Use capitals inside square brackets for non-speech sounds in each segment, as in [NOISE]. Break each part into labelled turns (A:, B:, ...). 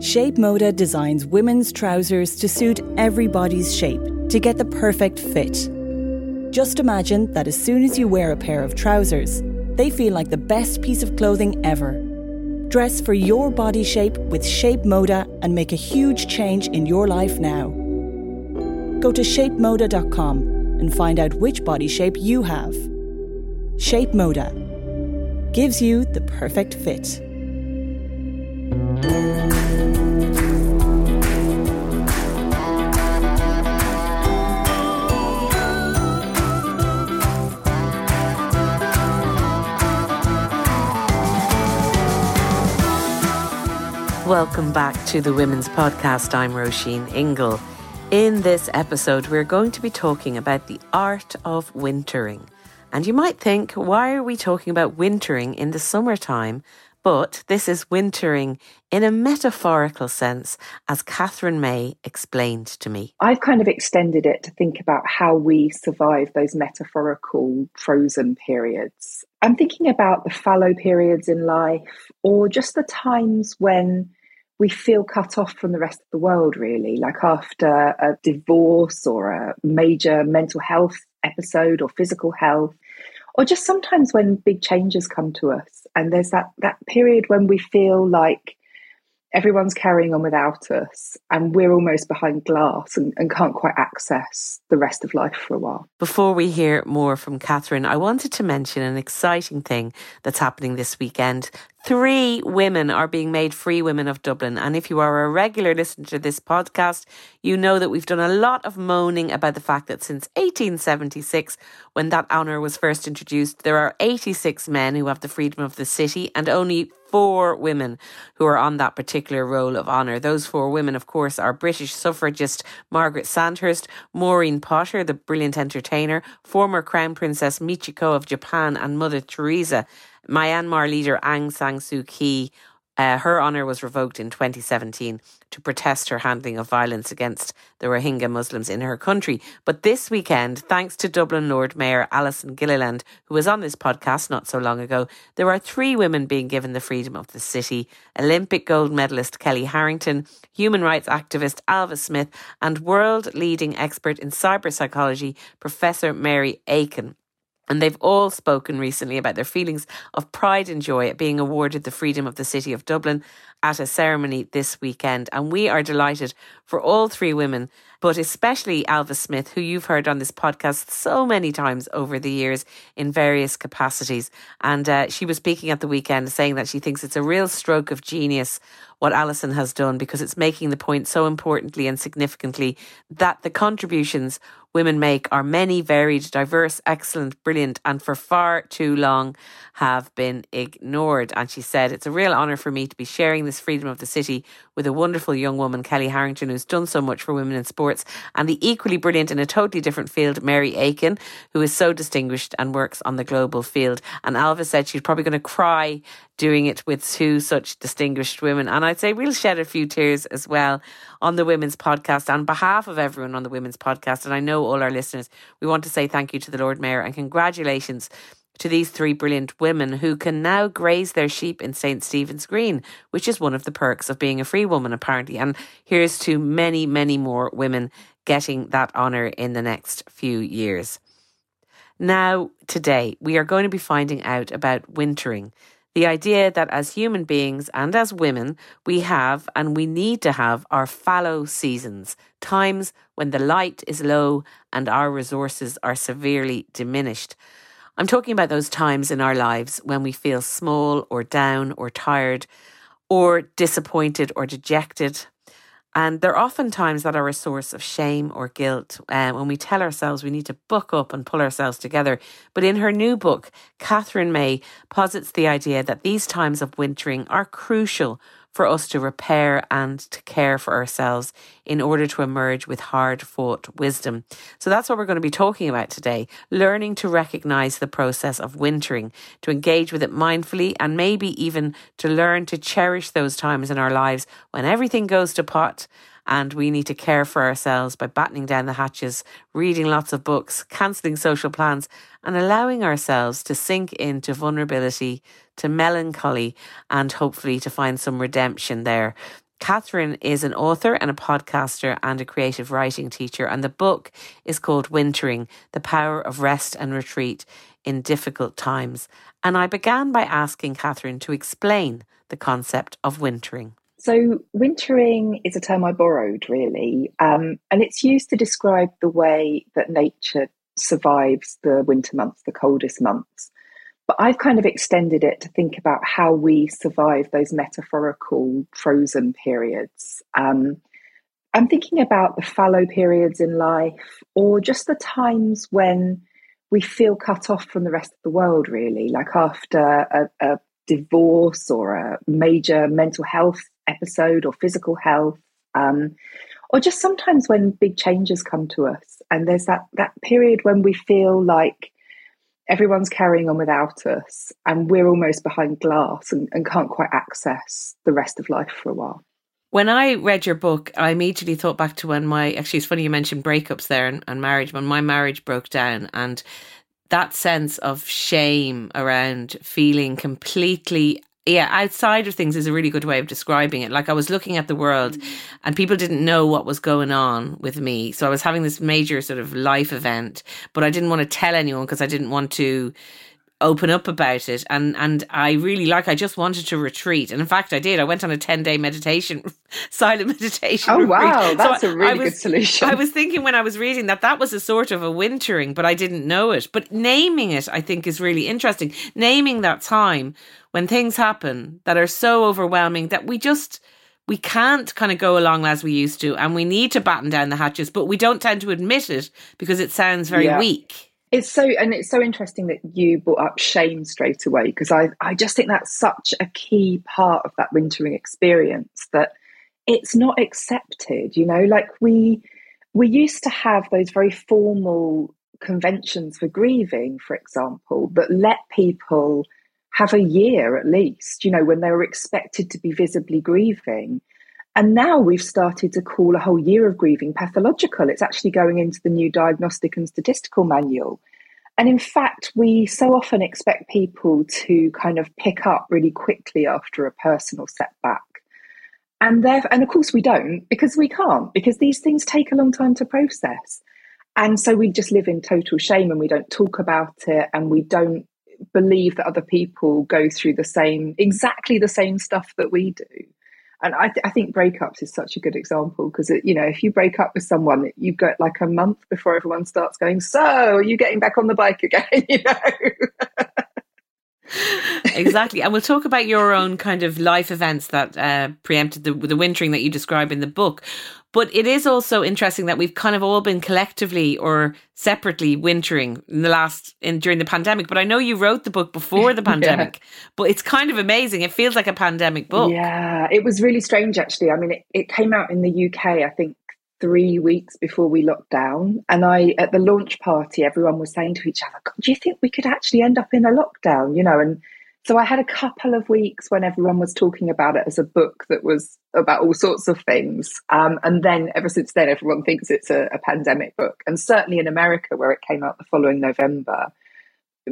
A: Shape Moda designs women's trousers to suit everybody's shape to get the perfect fit. Just imagine that as soon as you wear a pair of trousers, they feel like the best piece of clothing ever. Dress for your body shape with Shape Moda and make a huge change in your life now. Go to shapemoda.com and find out which body shape you have. Shape Moda gives you the perfect fit.
B: Welcome back to the Women's Podcast. I'm Róisín Ingle. In this episode, we're going to be talking about the art of wintering. And you might think, why are we talking about wintering in the summertime? But this is wintering in a metaphorical sense, as Katherine May explained to me.
C: I've kind of extended it to think about how we survive those metaphorical frozen periods. I'm thinking about the fallow periods in life or just the times when we feel cut off from the rest of the world, really, like after a divorce or a major mental health episode or physical health, or just sometimes when big changes come to us. And there's that, that period when we feel like everyone's carrying on without us and we're almost behind glass and, and, can't quite access the rest of life for a while.
B: Before we hear more from Katherine, I wanted to mention an exciting thing that's happening this weekend. Three women are being made free women of Dublin. And if you are a regular listener to this podcast, you know that we've done a lot of moaning about the fact that since 1876, when that honour was first introduced, there are 86 men who have the freedom of the city and only four women who are on that particular roll of honour. Those four women, of course, are British suffragist Margaret Sandhurst, Maureen Potter, the brilliant entertainer, former Crown Princess Michiko of Japan, and Mother Teresa. Myanmar leader Aung San Suu Kyi, uh, her honour was revoked in 2017 to protest her handling of violence against the Rohingya Muslims in her country. But this weekend, thanks to Dublin Lord Mayor Alison Gilliland, who was on this podcast not so long ago, there are three women being given the freedom of the city Olympic gold medalist Kellie Harrington, human rights activist Ailbhe Smith, and world leading expert in cyber psychology, Professor Mary Aiken. And they've all spoken recently about their feelings of pride and joy at being awarded the freedom of the City of Dublin at a ceremony this weekend. And we are delighted for all three women, but especially Ailbhe Smith, who you've heard on this podcast so many times over the years in various capacities. And uh, she was speaking at the weekend saying that she thinks it's a real stroke of genius what Alison has done because it's making the point so importantly and significantly that the contributions women make are many, varied, diverse, excellent, brilliant, and for far too long have been ignored. And she said, It's a real honour for me to be sharing this freedom of the city with a wonderful young woman, Kellie Harrington, who's done so much for women in sports, and the equally brilliant in a totally different field, Mary Aiken, who is so distinguished and works on the global field. And Ailbhe said she's probably going to cry doing it with two such distinguished women. And I'd say we'll shed a few tears as well on the Women's Podcast. On behalf of everyone on the Women's Podcast, and I know all our listeners, we want to say thank you to the Lord Mayor and congratulations to these three brilliant women who can now graze their sheep in St. Stephen's Green, which is one of the perks of being a free woman, apparently. And here's to many, many more women getting that honour in the next few years. Now, today, we are going to be finding out about wintering. The idea that as human beings and as women, we have and we need to have our fallow seasons, times when the light is low and our resources are severely diminished. I'm talking about those times in our lives when we feel small or down or tired or disappointed or dejected and they're often times that are a source of shame or guilt um, when we tell ourselves we need to buck up and pull ourselves together. But in her new book, Katherine May posits the idea that these times of wintering are crucial for us to repair and to care for ourselves in order to emerge with hard fought wisdom. So that's what we're going to be talking about today learning to recognize the process of wintering, to engage with it mindfully, and maybe even to learn to cherish those times in our lives when everything goes to pot and we need to care for ourselves by battening down the hatches, reading lots of books, cancelling social plans, and allowing ourselves to sink into vulnerability, to melancholy, and hopefully to find some redemption there. Katherine is an author and a podcaster and a creative writing teacher, and the book is called Wintering The Power of Rest and Retreat in Difficult Times. And I began by asking Katherine to explain the concept of wintering.
C: So, wintering is a term I borrowed really, um, and it's used to describe the way that nature survives the winter months, the coldest months. But I've kind of extended it to think about how we survive those metaphorical frozen periods. Um, I'm thinking about the fallow periods in life or just the times when we feel cut off from the rest of the world, really, like after a, a divorce or a major mental health episode or physical health. Um, or just sometimes when big changes come to us and there's that that period when we feel like everyone's carrying on without us and we're almost behind glass and, and can't quite access the rest of life for a while.
B: When I read your book, I immediately thought back to when my actually it's funny you mentioned breakups there and, and marriage, when my marriage broke down and that sense of shame around feeling completely yeah, outside of things is a really good way of describing it. Like I was looking at the world and people didn't know what was going on with me. So I was having this major sort of life event, but I didn't want to tell anyone because I didn't want to open up about it. And and I really like I just wanted to retreat. And in fact I did. I went on a 10 day meditation [LAUGHS] silent meditation
C: oh retreat. wow. That's so a really was, good solution.
B: I was thinking when I was reading that that was a sort of a wintering but I didn't know it. But naming it I think is really interesting. Naming that time when things happen that are so overwhelming that we just we can't kind of go along as we used to and we need to batten down the hatches but we don't tend to admit it because it sounds very yeah. weak
C: it's so and it's so interesting that you brought up shame straight away because I, I just think that's such a key part of that wintering experience that it's not accepted you know like we we used to have those very formal conventions for grieving for example that let people have a year at least, you know, when they were expected to be visibly grieving. And now we've started to call a whole year of grieving pathological. It's actually going into the new diagnostic and statistical manual. And in fact, we so often expect people to kind of pick up really quickly after a personal setback. And there, and of course we don't because we can't, because these things take a long time to process. And so we just live in total shame and we don't talk about it and we don't believe that other people go through the same, exactly the same stuff that we do. And I, th- I think breakups is such a good example because, you know, if you break up with someone, you get like a month before everyone starts going, So, are you getting back on the bike again? [LAUGHS] you know?
B: Exactly. And we'll talk about your own kind of life events that uh, preempted the, the wintering that you describe in the book. But it is also interesting that we've kind of all been collectively or separately wintering in the last in during the pandemic. But I know you wrote the book before the [LAUGHS] pandemic, yeah. but it's kind of amazing. It feels like a pandemic book.
C: Yeah, it was really strange actually. I mean, it, it came out in the UK, I think three weeks before we locked down. And I, at the launch party, everyone was saying to each other, do you think we could actually end up in a lockdown? You know, and so I had a couple of weeks when everyone was talking about it as a book that was about all sorts of things. Um, and then ever since then, everyone thinks it's a, a pandemic book. And certainly in America, where it came out the following November,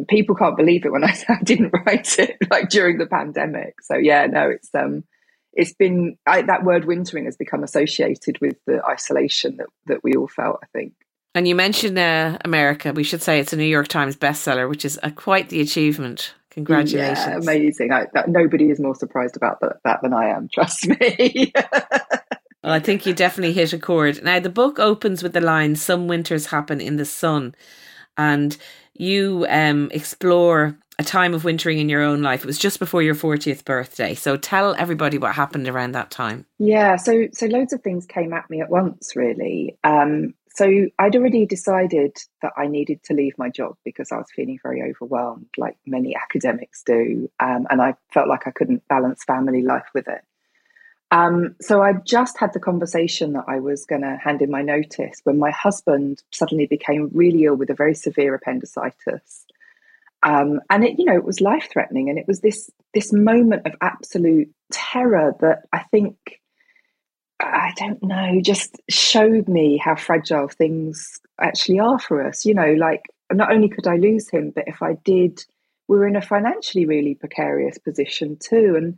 C: people can't believe it when I [LAUGHS] I didn't write it like during the pandemic. So yeah, no, it's um, it's been I, that word wintering has become associated with the isolation that that we all felt. I think.
B: And you mentioned uh, America. We should say it's a New York Times bestseller, which is a, quite the achievement. Congratulations.
C: Yeah, amazing. I, that, nobody is more surprised about that, that than I am, [LAUGHS] trust me.
B: well, I think you definitely hit a chord. Now, the book opens with the line Some winters happen in the sun. And you um, explore a time of wintering in your own life. It was just before your 40th birthday. So tell everybody what happened around that time.
C: Yeah, so so loads of things came at me at once really. Um, so I'd already decided that I needed to leave my job because I was feeling very overwhelmed, like many [LAUGHS] academics do, um, and I felt like I couldn't balance family life with it. Um, so I just had the conversation that I was going to hand in my notice when my husband suddenly became really ill with a very severe appendicitis, um, and it, you know, it was life threatening, and it was this this moment of absolute terror that I think I don't know, just showed me how fragile things actually are for us. You know, like not only could I lose him, but if I did, we were in a financially really precarious position too. And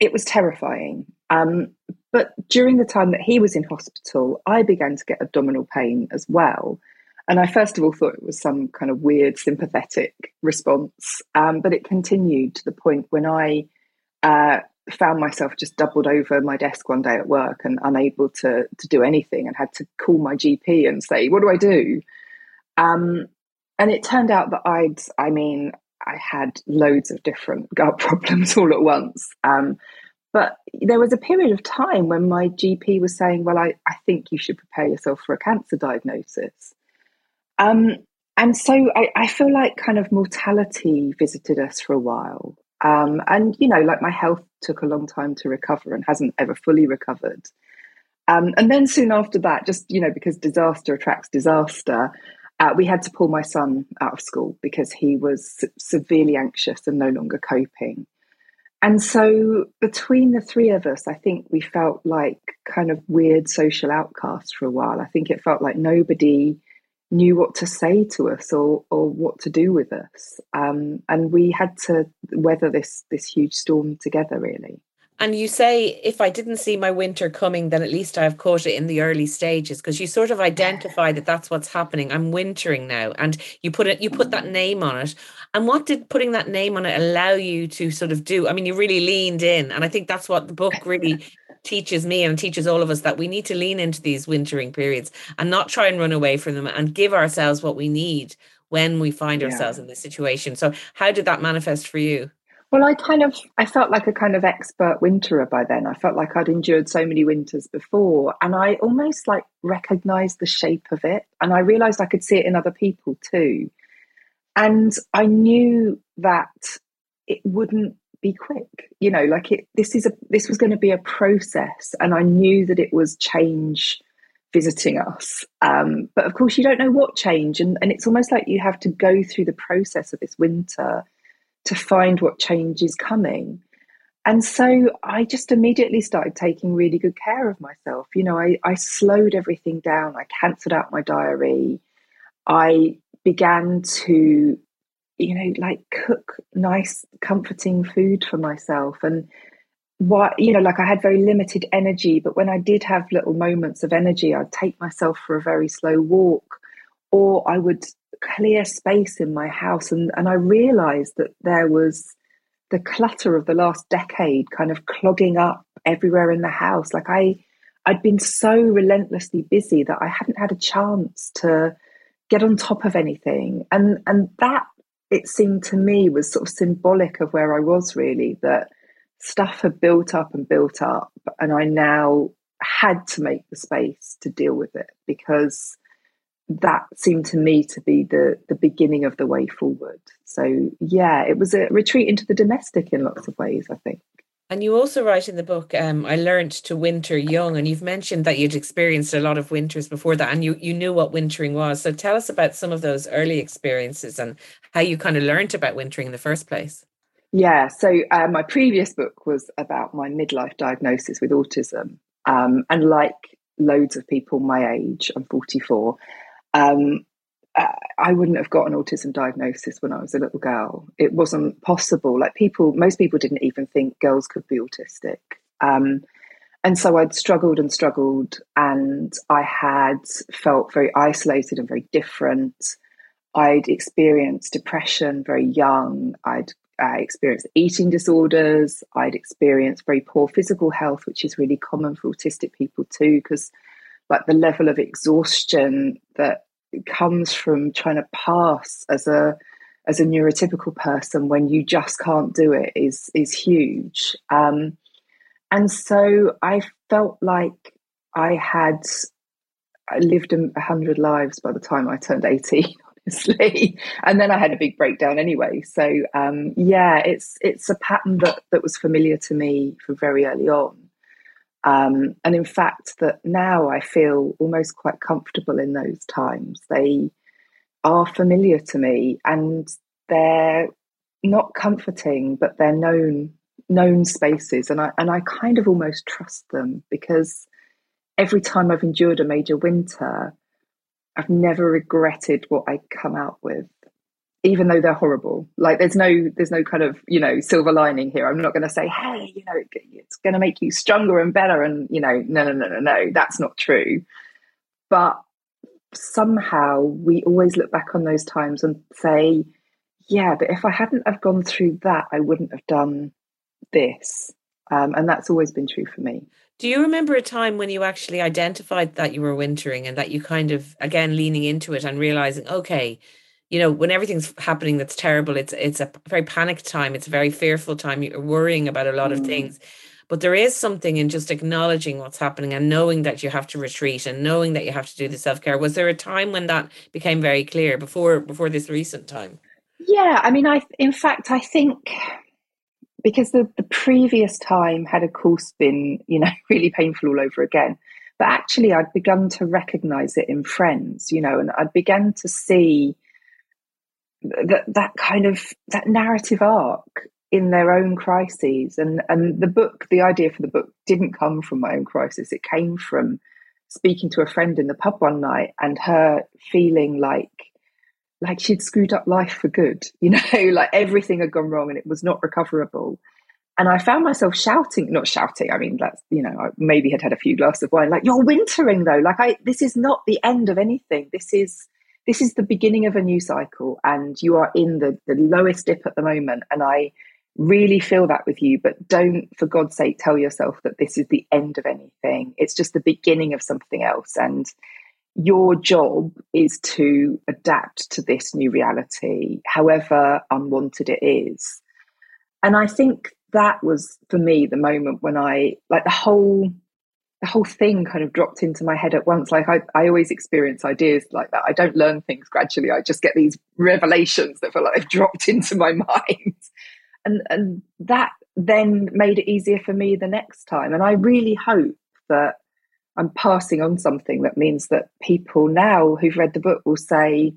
C: it was terrifying. Um, but during the time that he was in hospital, I began to get abdominal pain as well. And I first of all thought it was some kind of weird sympathetic response, um, but it continued to the point when I uh, found myself just doubled over my desk one day at work and unable to to do anything, and had to call my GP and say, "What do I do?" Um, and it turned out that I'd, I mean, I had loads of different [LAUGHS] gut problems all at once. Um, but there was a period of time when my GP was saying, Well, I, I think you should prepare yourself for a cancer diagnosis. Um, and so I, I, feel like kind of mortality visited us for a while. Um, and, you know, like my health took a long time to recover and hasn't ever fully recovered. Um, and then soon after that, just, you know, because disaster attracts disaster, uh, we had to pull my son out of school because he was severely anxious and no longer coping. And so, between the three of us, I think we felt like kind of weird social outcasts for a while. I think it felt like nobody knew what to say to us or or what to do with us, um, and we had to weather this this huge storm together, really.
B: And you say, if I didn't see my winter coming, then at least I've caught it in the early stages because you sort of identify that that's what's happening. I'm wintering now, and you put it, you put that name on it. And what did putting that name on it allow you to sort of do? I mean, you really leaned in, and I think that's what the book really teaches me and teaches all of us that we need to lean into these wintering periods and not try and run away from them and give ourselves what we need when we find ourselves yeah. in this situation. So, how did that manifest for you?
C: Well, I kind of I felt like a kind of expert winterer by then. I felt like I'd endured so many winters before, and I almost like recognized the shape of it, and I realized I could see it in other people too. And I knew that it wouldn't be quick. You know, like it this is a this was going to be a process, and I knew that it was change visiting us. Um, but of course, you don't know what change, and, and it's almost like you have to go through the process of this winter to find what change is coming. And so I just immediately started taking really good care of myself. You know, I, I slowed everything down. I cancelled out my diary. I began to, you know, like cook nice, comforting food for myself. And what, you know, like I had very limited energy, but when I did have little moments of energy, I'd take myself for a very slow walk or I would clear space in my house. And, and I realized that there was the clutter of the last decade kind of clogging up everywhere in the house. Like I, I'd been so relentlessly busy that I hadn't had a chance to get on top of anything. And, and that, it seemed to me, was sort of symbolic of where I was really, that stuff had built up and built up. And I now had to make the space to deal with it because that seemed to me to be the the beginning of the way forward. So yeah, it was a retreat into the domestic in lots of ways. I think.
B: And you also write in the book, um, I learned to winter young, and you've mentioned that you'd experienced a lot of winters before that, and you you knew what wintering was. So tell us about some of those early experiences and how you kind of learned about wintering in the first place.
C: Yeah, so uh, my previous book was about my midlife diagnosis with autism, um, and like loads of people my age, I'm 44 um, I wouldn't have got an autism diagnosis when I was a little girl. It wasn't possible. Like people, most people didn't even think girls could be autistic. Um, and so I'd struggled and struggled, and I had felt very isolated and very different. I'd experienced depression very young. I'd uh, experienced eating disorders. I'd experienced very poor physical health, which is really common for autistic people too, because like the level of exhaustion that comes from trying to pass as a as a neurotypical person when you just can't do it is is huge. Um, and so I felt like I had I lived a hundred lives by the time I turned eighteen, [LAUGHS] honestly. And then I had a big breakdown anyway. So um, yeah, it's it's a pattern that that was familiar to me from very early on. Um, and in fact, that now I feel almost quite comfortable in those times. They are familiar to me and they're not comforting, but they're known known spaces. And I and I kind of almost trust them because every time I've endured a major winter, I've never regretted what I come out with. Even though they're horrible. Like there's no there's no kind of you know silver lining here. I'm not going to say, hey, you know, it's going to make you stronger and better, and you know, no, no, no, no, no, that's not true. But somehow we always look back on those times and say, yeah, but if I hadn't have gone through that, I wouldn't have done this, um, and that's always been true for me.
B: Do you remember a time when you actually identified that you were wintering and that you kind of again leaning into it and realizing, okay, you know, when everything's happening that's terrible, it's it's a very panicked time, it's a very fearful time. You're worrying about a lot mm. of things. But there is something in just acknowledging what's happening and knowing that you have to retreat and knowing that you have to do the self-care. Was there a time when that became very clear before before this recent time?
C: Yeah, I mean I in fact I think because the, the previous time had of course been, you know, [LAUGHS] really painful all over again. But actually I'd begun to recognize it in friends, you know, and I'd begun to see that that kind of that narrative arc in their own crises and and the book the idea for the book didn't come from my own crisis it came from speaking to a friend in the pub one night and her feeling like like she'd screwed up life for good [LAUGHS] you know like everything had gone wrong and it was not recoverable and I found myself shouting, not shouting. I mean, that's you know, I maybe had had a few glasses of wine. Like you're wintering though. Like I, this is not the end of anything. This is this is the beginning of a new cycle and you are in the, the lowest dip at the moment. And I really feel that with you, but don't, for God's sake, tell yourself that this is the end of anything. It's just the beginning of something else. And your job is to adapt to this new reality, however unwanted it is. And I think that was for me the moment when I, like the whole the whole thing kind of dropped into my head at once. Like I, I always experience ideas like that. I don't learn things gradually. I just get these revelations that feel like they've [LAUGHS] dropped into my [LAUGHS] mind. And and that then made it easier for me the next time. And I really hope that I'm passing on something that means that people now who've read the book will say,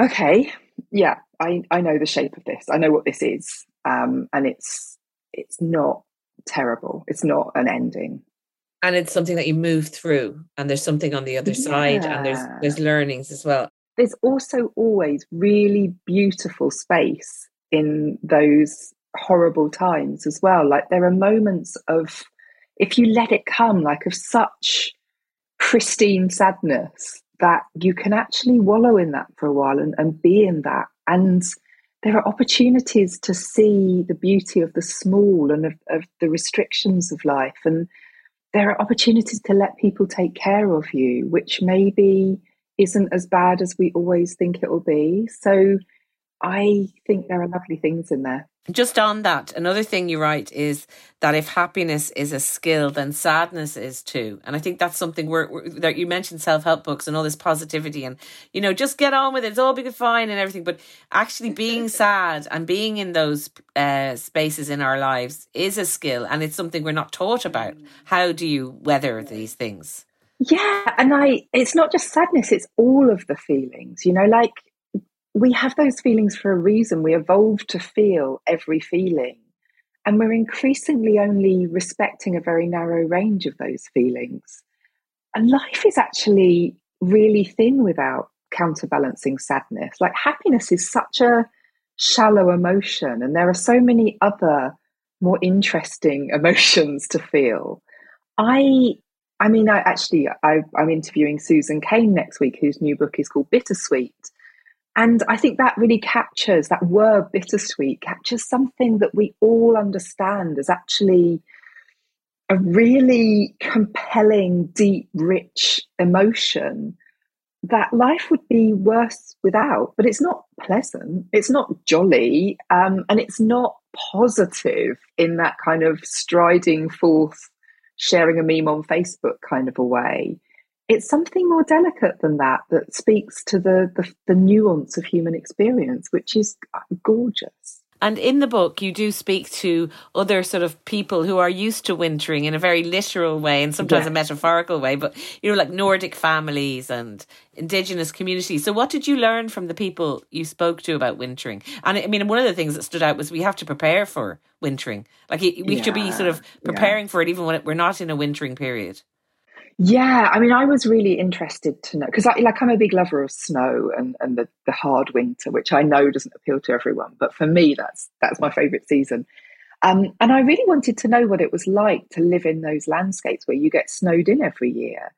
C: okay, yeah, I, I know the shape of this. I know what this is. Um, and it's it's not terrible. It's not an ending
B: and it's something that you move through and there's something on the other yeah. side and there's there's learnings as well.
C: There's also always really beautiful space in those horrible times as well. Like there are moments of if you let it come like of such pristine sadness that you can actually wallow in that for a while and, and be in that. And there are opportunities to see the beauty of the small and of, of the restrictions of life. And there are opportunities to let people take care of you, which maybe isn't as bad as we always think it will be. So I think there are lovely things in there.
B: Just on that, another thing you write is that if happiness is a skill, then sadness is too. And I think that's something where, that you mentioned self help books and all this positivity and, you know, just get on with it. It's all be fine and everything. But actually being [LAUGHS] sad and being in those uh, spaces in our lives is a skill and it's something we're not taught about. How do you weather these things?
C: Yeah. And I, it's not just sadness, it's all of the feelings, you know, like we have those feelings for a reason. We evolved to feel every feeling. And we're increasingly only respecting a very narrow range of those feelings. And life is actually really thin without counterbalancing sadness. Like happiness is such a shallow emotion, and there are so many other more interesting [LAUGHS] emotions to feel. I I mean, I actually I, am interviewing Susan Cain next week, whose new book is called Bittersweet, and I think that really captures that word bittersweet, captures something that we all understand as actually a really compelling, deep, rich emotion that life would be worse without. But it's not pleasant, it's not jolly, um, and it's not positive in that kind of striding forth, sharing a meme on Facebook kind of a way it's something more delicate than that that speaks to the, the, the nuance of human experience, which is gorgeous.
B: And in the book, you do speak to other sort of people who are used to wintering in a very literal way and sometimes a metaphorical way, but you know, like Nordic families and indigenous communities. So, what did you learn from the people you spoke to about wintering? And I mean, one of the things that stood out was we have to prepare for wintering. Like, we yeah, should be sort of preparing yeah. for it even when we're not in a wintering period.
C: Yeah, I mean, I was really interested to know because, like, I'm a big lover of snow and, and the, the hard winter, which I know doesn't appeal to everyone, but for me, that's that's my favourite season. Um, and I really wanted to know what it was like to live in those landscapes where you get snowed in every year.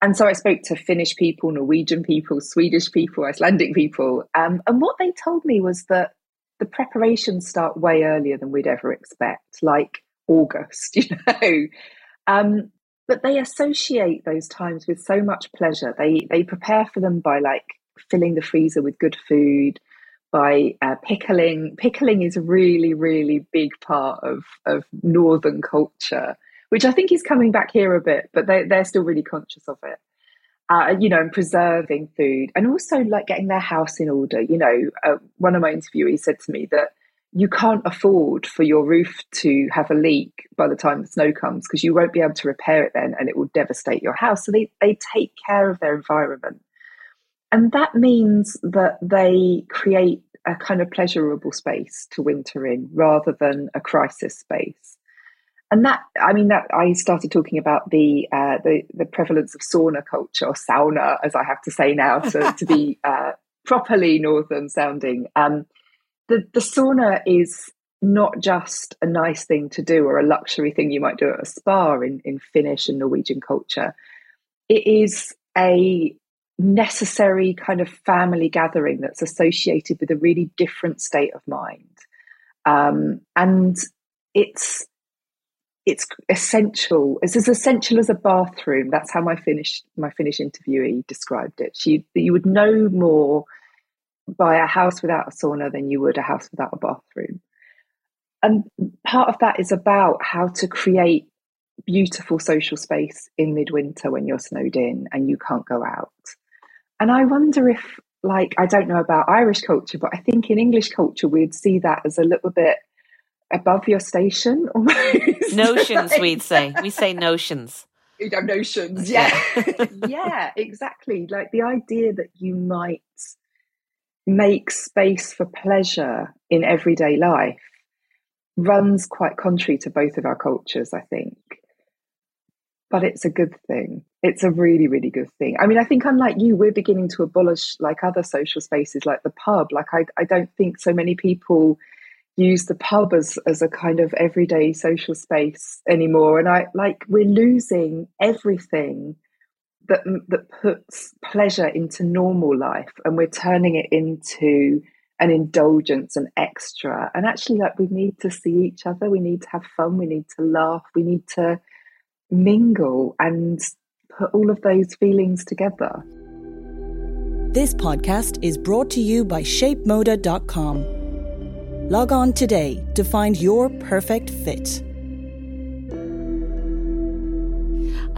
C: And so I spoke to Finnish people, Norwegian people, Swedish people, Icelandic people, um, and what they told me was that the preparations start way earlier than we'd ever expect, like August, [LAUGHS] you know. Um, but they associate those times with so much pleasure. They they prepare for them by like filling the freezer with good food, by uh, pickling. Pickling is a really really big part of of northern culture, which I think is coming back here a bit, but they they're still really conscious of it. Uh, you know, and preserving food, and also like getting their house in order. You know, uh, one of my interviewees said to me that you can't afford for your roof to have a leak by the time the snow comes because you won't be able to repair it then and it will devastate your house. So they, they take care of their environment. And that means that they create a kind of pleasurable space to winter in rather than a crisis space. And that, I mean, that I started talking about the uh, the, the prevalence of sauna culture or sauna, as I have to say now, to, [LAUGHS] to be uh, properly northern sounding. Um, the, the sauna is not just a nice thing to do or a luxury thing you might do at a spa in, in Finnish and Norwegian culture. It is a necessary kind of family gathering that's associated with a really different state of mind. Um, and it's it's essential. It's as essential as a bathroom. That's how my Finnish my Finnish interviewee described it. She you would know more buy a house without a sauna than you would a house without a bathroom. And part of that is about how to create beautiful social space in midwinter when you're snowed in and you can't go out. And I wonder if, like, I don't know about Irish culture, but I think in English culture, we'd see that as a little bit above your station [LAUGHS] almost.
B: Notions, like, we'd say. We say notions. [LAUGHS]
C: You know, notions, yeah. [LAUGHS] yeah, exactly. Like the idea that you might make space for pleasure in everyday life runs quite contrary to both of our cultures, I think. But it's a good thing. It's a really, really good thing. I mean, I think unlike you, we're beginning to abolish like other social spaces like the pub. Like I, I don't think so many people use the pub as, as a kind of everyday social space anymore. And I like we're losing everything that that puts pleasure into normal life and we're turning it into an indulgence and extra. And actually like we need to see each other we need to have fun we need to laugh we need to mingle and put all of those feelings together.
A: This podcast is brought to you by shapemoda.com log on today to find your perfect fit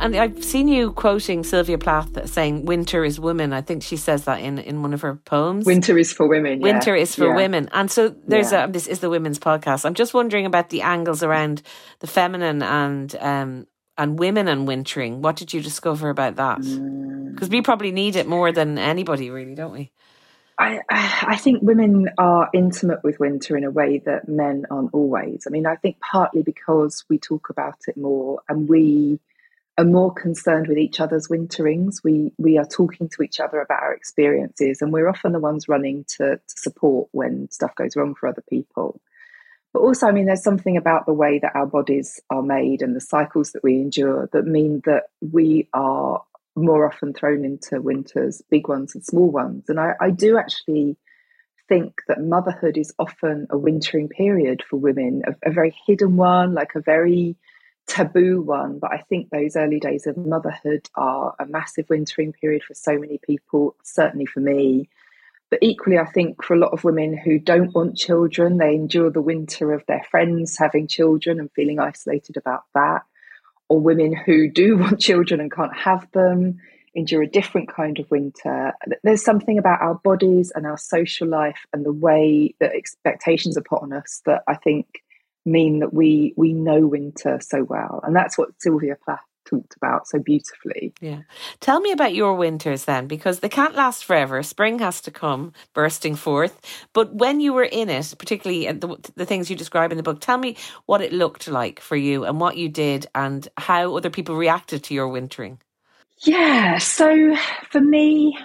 B: And I've seen you quoting Sylvia Plath saying "Winter is women." I think she says that in, in one of her poems.
C: Winter is for women.
B: Yeah. Winter is for
C: yeah.
B: women, and so there's yeah. a this is the women's podcast. I'm just wondering about the angles around the feminine and um, and women and wintering. What did you discover about that? Because mm. we probably need it more than anybody, really, don't we?
C: I, I think women are intimate with winter in a way that men aren't always. I mean, I think partly because we talk about it more and we are more concerned with each other's winterings. We we are talking to each other about our experiences, and we're often the ones running to, to support when stuff goes wrong for other people. But also, I mean, there's something about the way that our bodies are made and the cycles that we endure that mean that we are more often thrown into winters, big ones and small ones. And I, I do actually think that motherhood is often a wintering period for women, a, a very hidden one, like a very taboo one, but I think those early days of motherhood are a massive wintering period for so many people, certainly for me. But equally, I think for a lot of women who don't want children, they endure the winter of their friends having children and feeling isolated about that. Or women who do [LAUGHS] want children and can't have them endure a different kind of winter. There's something about our bodies and our social life and the way that expectations are put on us that I think mean that we we know winter so well. And that's what sylvia plath talked about so beautifully.
B: Yeah. Tell me about your winters then because they can't last forever. Spring has to come bursting forth. But when you were in it particularly the, the things you describe in the book tell me what it looked like for you and what you did and how other people reacted to your wintering.
C: Yeah. So for me,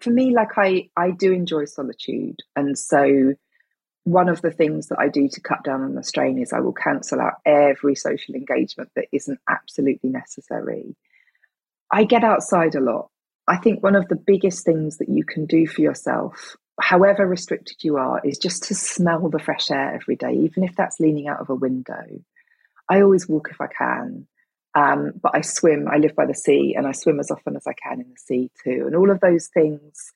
C: for me, like I, I do enjoy solitude. And so one of the things that I do to cut down on the strain is I will cancel out every social engagement that isn't absolutely necessary. I get outside a lot. I think one of the biggest things that you can do for yourself, however restricted you are, is just to smell the fresh air every day, even if that's leaning out of a window. I always walk if I can. Um, but I swim, I live by the sea and I swim as often as I can in the sea too. And all of those things,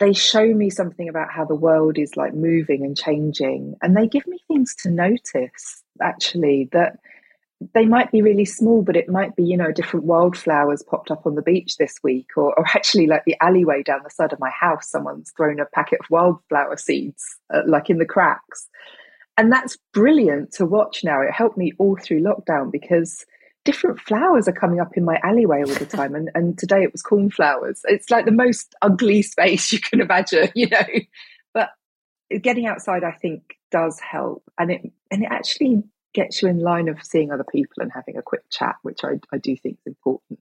C: they show me something about how the world is like moving and changing. And they give me things to notice actually that they might be really small, but it might be, you know, different wildflowers popped up on the beach this week, or, or actually like the alleyway down the side of my house, someone's thrown a packet of wildflower seeds, uh, like in the cracks. And that's brilliant to watch now. It helped me all through lockdown because different flowers are coming up in my alleyway all the time. And, and today it was cornflowers. It's like the most ugly [LAUGHS] space you can imagine, you know. But getting outside, I think, does help. And it and it actually gets you in line of seeing other people and having a quick chat, which I, I do think is important.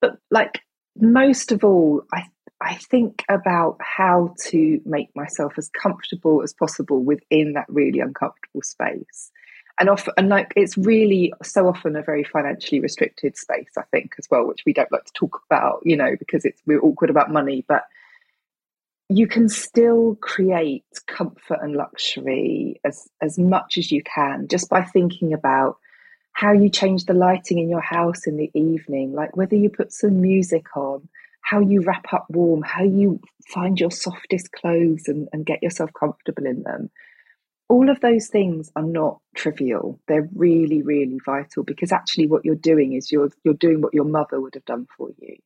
C: But like most of all, I I think about how to make myself as comfortable as possible within that really uncomfortable space and often and like it's really so often a very financially restricted space i think as well which we don't like to talk about you know because it's we're awkward about money but you can still create comfort and luxury as as much as you can just by thinking about how you change the lighting in your house in the evening like whether you put some music on how you wrap up warm how you find your softest clothes and, and get yourself comfortable in them all of those things are not trivial. They're really really vital because actually what you're doing is you're you're doing what your mother would have done for you.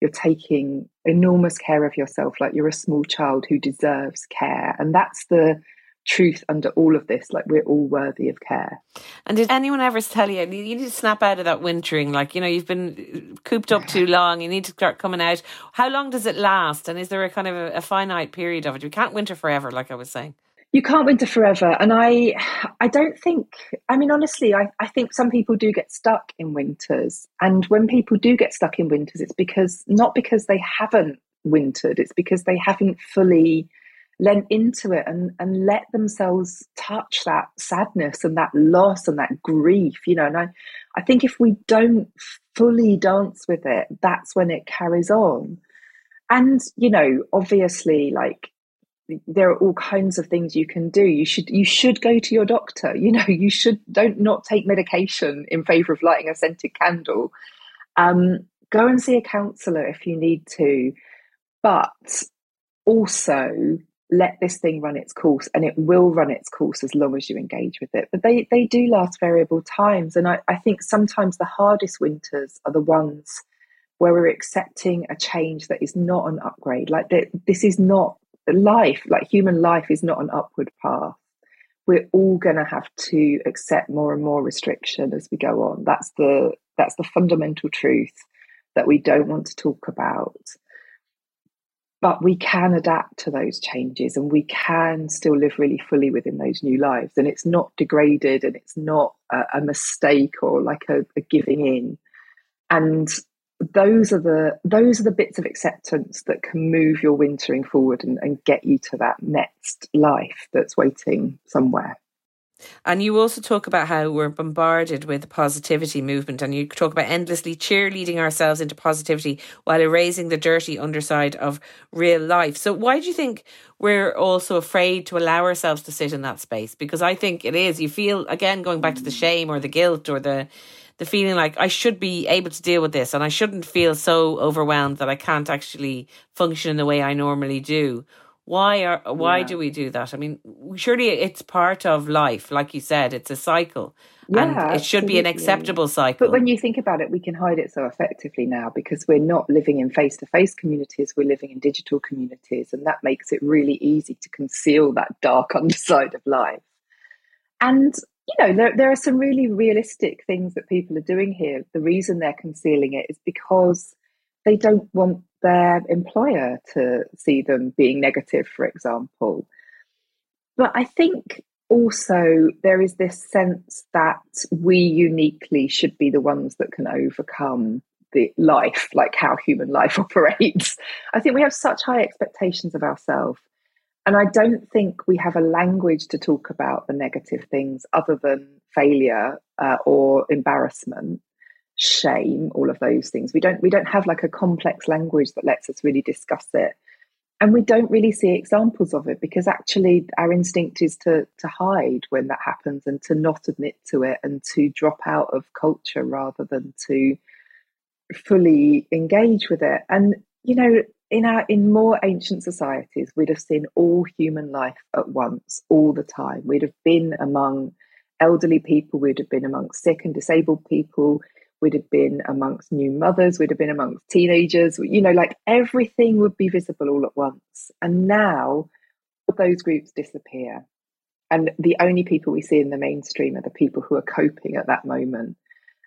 C: You're taking enormous care of yourself like you're a small child who deserves care. And that's the truth under all of this like we're all worthy of care.
B: And did anyone ever tell you you need to snap out of that wintering like you know you've been cooped up too long you need to start coming out. How long does it last? And is there a kind of a, a finite period of it? We can't winter forever like i was saying
C: you can't winter forever and i i don't think i mean honestly I, I think some people do get stuck in winters and when people do get stuck in winters it's because not because they haven't wintered it's because they haven't fully lent into it and and let themselves touch that sadness and that loss and that grief you know and i i think if we don't fully dance with it that's when it carries on. And you know obviously like there are all kinds of things you can do. You should you should go to your doctor. You know you should don't not take medication in favor of lighting a scented candle. Um, go and see a counselor if you need to but also let this thing run its course and it will run its course as long as you engage with it. But they they do last variable times and i, I think sometimes the hardest winters are the ones where we're accepting a change that is not an upgrade. Like that this is not life, like human life, is not an upward path. We're all going to have to accept more and more restriction as we go on. That's the that's the fundamental truth that we don't want to talk about. But we can adapt to those changes and we can still live really fully within those new lives. And it's not degraded and it's not a, a mistake or like a, a giving in. And those are the those are the bits of acceptance that can move your wintering forward and, and get you to that next life that's waiting somewhere.
B: And you also talk about how we're bombarded with the positivity movement, and you talk about endlessly cheerleading ourselves into positivity while erasing the dirty underside of real life. So, why do you think we're also afraid to allow ourselves to sit in that space? Because I think it is. You feel, again, going back to the mm. shame or the guilt or the the feeling like I should be able to deal with this and I shouldn't feel so overwhelmed that I can't actually function in the way I normally do. Why are why yeah. do we do that? I mean, surely it's part of life, like you said, it's a cycle. Yeah, and it should absolutely. be an acceptable cycle.
C: But when you think about it, we can hide it so effectively now because we're not living in face to face communities, we're living in digital communities, and that makes it really easy to conceal that dark [LAUGHS] underside of life. And you know, there, there are some really realistic things that people are doing here. The reason they're concealing it is because they don't want their employer to see them being negative, for example. But I think also there is this sense that we uniquely should be the ones that can overcome the life, like how human life [LAUGHS] operates. I think we have such high expectations of ourselves. And I don't think we have a language to talk about the negative things other than failure uh, or embarrassment, shame, all of those things. We don't we don't have like a complex language that lets us really discuss it. And we don't really see examples of it because actually our instinct is to to hide when that happens and to not admit to it and to drop out of culture rather than to fully engage with it. And you know, in our in more ancient societies, we'd have seen all human life at once, all the time. We'd have been among elderly people, we'd have been among sick and disabled people, we'd have been amongst new mothers, we'd have been amongst teenagers, you know, like everything would be visible all at once. And now those groups disappear. And the only people we see in the mainstream are the people who are coping at that moment.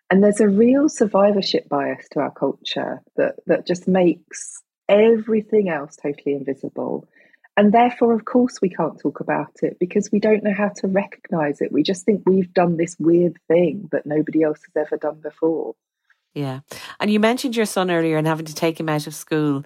C: And there's a real survivorship bias to our culture that, that just makes everything else totally invisible. And therefore, of course, we can't talk about it because we don't know how to recognize it. We just think we've done this weird thing that nobody else has ever done before.
B: Yeah. And you mentioned your son earlier and having to take him out of school.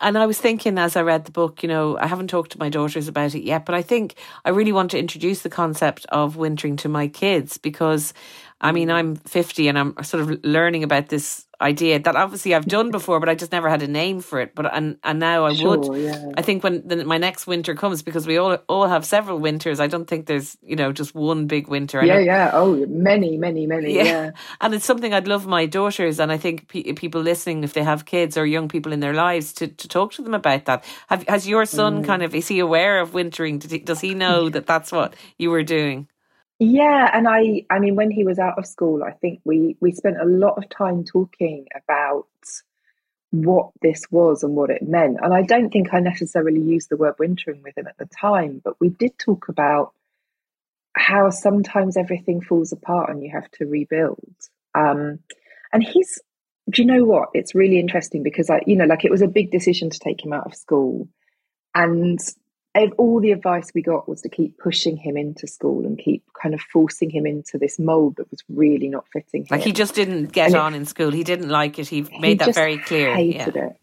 B: And I was thinking as I read the book, you know, I haven't talked to my daughters about it yet, but I think I really want to introduce the concept of wintering to my kids because I mean, mm. I'm 50 and I'm sort of learning about this idea that obviously I've done before, but I just never had a name for it. But and and now I sure, would. Yeah. I think when the, my next winter comes, because we all all have several winters. I don't think there's you know just one big winter.
C: Yeah, yeah. Oh, many, many, many. Yeah. yeah. [LAUGHS]
B: and it's something I'd love my daughters and I think pe- people listening, if they have kids or young people in their lives, to, to talk to them about that. Have has your son mm. kind of is he aware of wintering? Does he, does he know [LAUGHS] that that's what you were doing?
C: Yeah, and I I mean when he was out of school, I think we we spent a lot of time talking about what this was and what it meant. And I don't think I necessarily used the word wintering with him at the time, but we did talk about how sometimes everything falls apart and you have to rebuild. Um, and he's, do you know what? It's really interesting because I, you know, like it was a big decision to take him out of school. And all the advice we got was to keep pushing him into school and keep kind of forcing him into this mold that was really not fitting him.
B: Like he just didn't get and on it, in school. He didn't like it. He made he that very clear.
C: Hated yeah. it.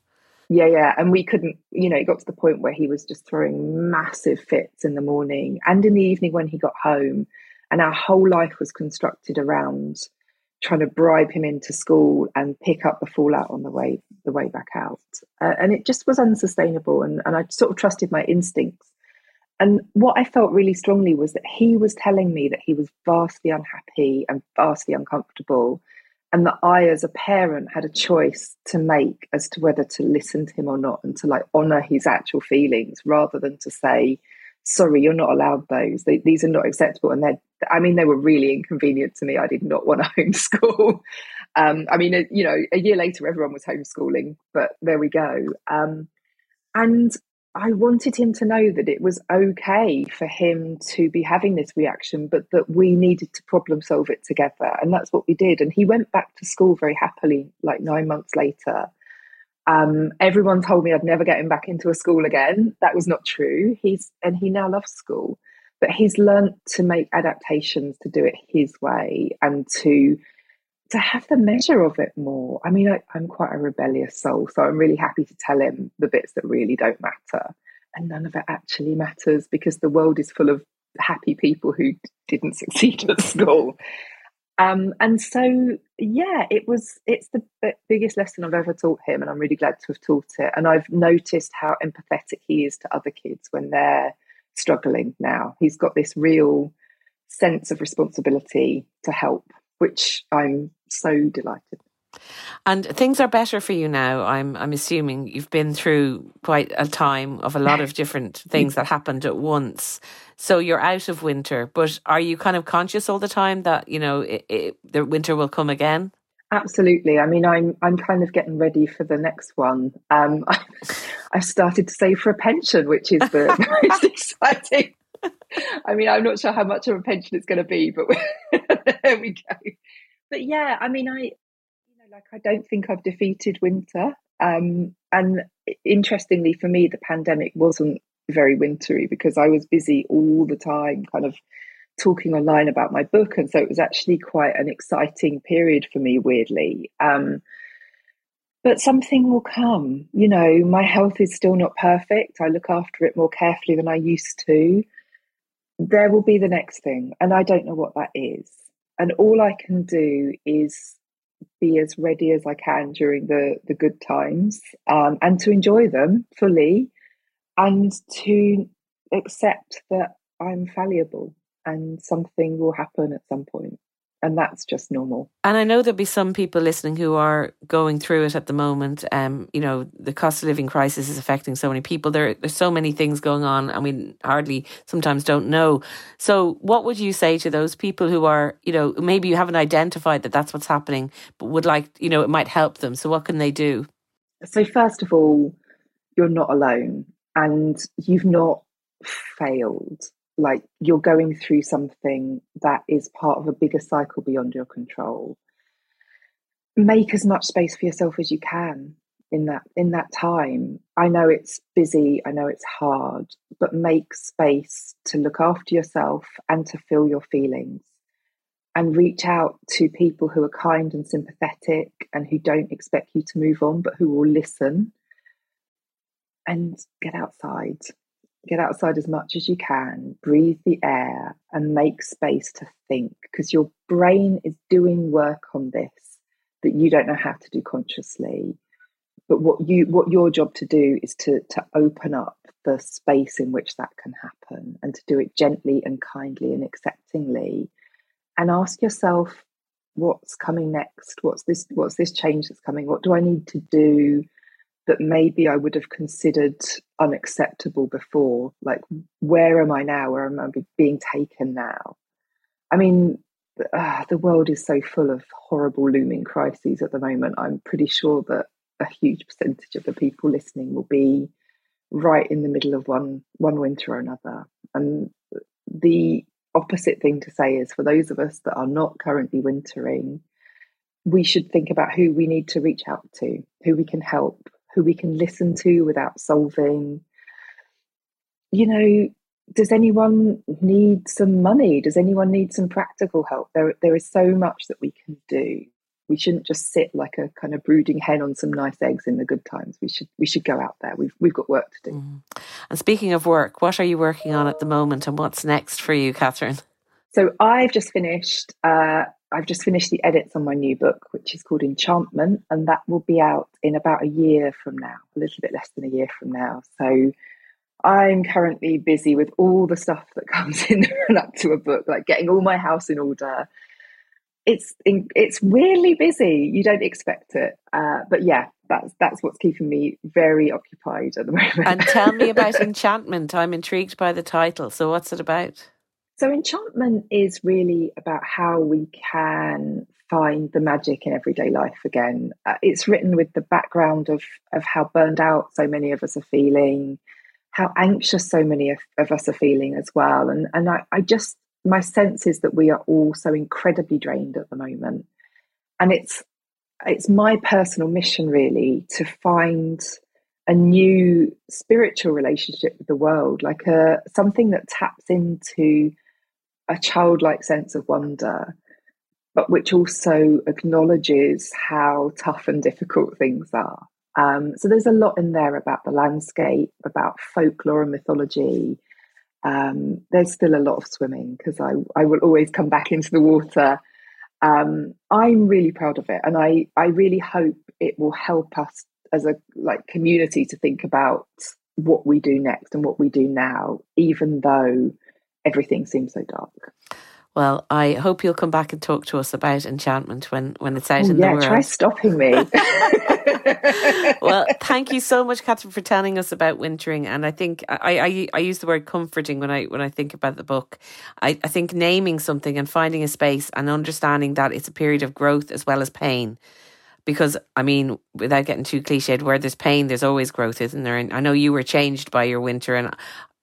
C: Yeah, yeah. And we couldn't, you know, it got to the point where he was just throwing massive fits in the morning and in the evening when he got home. And our whole life was constructed around trying to bribe him into school and pick up the fallout on the way the way back out. Uh, and it just was unsustainable. And, and I sort of trusted my instincts. And what I felt really strongly was that he was telling me that he was vastly unhappy and vastly uncomfortable. And that I, as a parent, had a choice to make as to whether to listen to him or not and to like honor his actual feelings rather than to say, sorry, you're not allowed those. They, these are not acceptable. And they're, I mean, they were really inconvenient to me. I did not want to [LAUGHS] homeschool. Um, I mean, you know, a year later, everyone was homeschooling, but there we go. Um, and I wanted him to know that it was okay for him to be having this reaction, but that we needed to problem solve it together. And that's what we did. And he went back to school very happily, like nine months later. Um, everyone told me I'd never get him back into a school again. That was not true. He's and he now loves school, but he's learned to make adaptations to do it his way and to to have the measure of it more. I mean, I, I'm quite a rebellious soul, so I'm really happy to tell him the bits that really don't matter, and none of it actually matters because the world is full of happy people who didn't [LAUGHS] succeed at school. Um, and so, yeah, it was, it's the biggest lesson I've ever taught him. And I'm really glad to have taught it. And I've noticed how empathetic he is to other kids when they're struggling now. He's got this real sense of responsibility to help, which I'm so delighted.
B: And things are better for you now. I'm I'm assuming you've been through quite a time of a lot of different [LAUGHS] things that happened at once. So you're out of winter, but are you kind of conscious all the time that you know it, it, the winter will come again?
C: Absolutely. I mean, I'm I'm kind of getting ready for the next one. Um, [LAUGHS] I, have started to save for a pension, which is the [LAUGHS] most exciting. I mean, I'm not sure how much of a pension it's going to be, but [LAUGHS] there we go. But yeah, I mean, I you know, like I don't think I've defeated winter. Um, and interestingly, for me, the pandemic wasn't very wintry because I was busy all the time, kind of talking online about my book, and so it was actually quite an exciting period for me. Weirdly, um, but something will come. You know, my health is still not perfect. I look after it more carefully than I used to. There will be the next thing, and I don't know what that is. And all I can do is be as ready as I can during the the good times, um, and to enjoy them fully, and to accept that I'm fallible and something will happen at some point and that's just normal.
B: And I know there'll be some people listening who are going through it at the moment. Um, you know, the cost of living crisis is affecting so many people. There, there's so many things going on, and we hardly sometimes don't know. So, what would you say to those people who are, you know, maybe you haven't identified that that's what's happening, but would like, you know, it might help them. So, what can they do?
C: So, first of all, you're not alone, and you've not failed like you're going through something that is part of a bigger cycle beyond your control. Make as much space for yourself as you can in that in that time. I know it's busy i know it's hard but make space to look after yourself and to feel your feelings. And reach out to people who are kind and sympathetic and who don't expect you to move on but who will listen. And get outside get outside as much as you can, breathe the air, and make space to think because your brain is doing work on this that you don't know how to do consciously. But what you what your job to do is to to open up the space in which that can happen and to do it gently and kindly and acceptingly. And ask yourself what's coming next? What's this what's this change that's coming? What do i need to do that maybe I would have considered unacceptable before. Like, where am I now? Where am I being taken now? I mean, uh, the world is so full of horrible looming crises at the moment. I'm pretty sure that a huge percentage of the people listening will be right in the middle of one one winter or another. And the opposite thing to say is for those of us that are not currently wintering, we should think about who we need to reach out to, who we can help, who we can listen to without solving. You know, does anyone need some money? Does anyone need some practical help? There, there is so much that we can do. We shouldn't just sit like a kind of brooding hen on some nice eggs in the good times. We should we should go out there. We've we've got work to do. Mm.
B: And speaking of work, what are you working on at the moment, and what's next for you, Katherine?
C: So I've just finished uh, I've just finished the edits on my new book, which is called Enchantment, and that will be out in about a year from now, a little bit less than a year from now. So I'm currently busy with all the stuff that [LAUGHS] comes in up to a book, like getting all my house in order. It's it's really busy. You don't expect it, uh, but yeah, that's that's what's keeping me very occupied at the [LAUGHS] moment.
B: and tell me about Enchantment. I'm intrigued by the title. So, what's it about?
C: So, enchantment is really about how we can find the magic in everyday life again. Uh, it's written with the background of, of how burned out so many of us are feeling, how anxious so many of, of us are feeling as well. And, and I, I just, my sense is that we are all so incredibly drained at the moment. And it's, it's my personal mission really to find a new spiritual relationship with the world, like a something that taps into a childlike sense of wonder, but which also acknowledges how tough and difficult things are. Um, so there's a lot in there about the landscape, about folklore and mythology. Um, there's still a lot of swimming because I, I will always come back into the water. Um, I'm really proud of it, and I, I really hope it will help us as a like community to think about what we do next and what we do now, even though everything seems so dark.
B: Well, I hope you'll come back and talk to us about enchantment when, when it's out
C: oh,
B: in
C: yeah,
B: the world.
C: Yeah, try stopping me. [LAUGHS] [LAUGHS]
B: well, thank you so much, Katherine, for telling us about wintering. And I think I, I, I use the word comforting when I when I think about the book. I, I think naming something and finding a space and understanding that it's a period of growth as well as pain because I mean, without getting too cliched, where there's pain, there's always growth, isn't there? And I know you were changed by your winter, and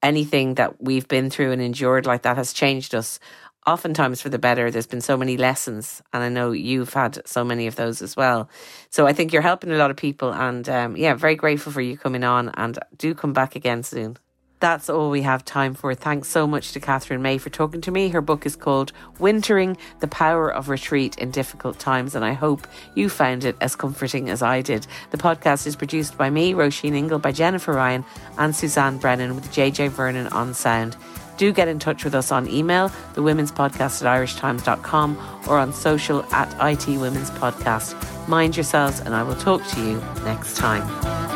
B: anything that we've been through and endured like that has changed us oftentimes for the better. There's been so many lessons, and I know you've had so many of those as well. So I think you're helping a lot of people, and um, yeah, very grateful for you coming on, and do come back again soon. That's all we have time for. Thanks so much to Katherine May for talking to me. Her book is called Wintering The Power of Retreat in Difficult Times, and I hope you found it as comforting as I did. The podcast is produced by me, Róisín Ingle, by Jennifer Ryan and Suzanne Brennan, with JJ Vernon on sound. Do get in touch with us on email, the women's podcast at irishtimes.com, or on social at IT Women's Podcast. Mind yourselves, and I will talk to you next time.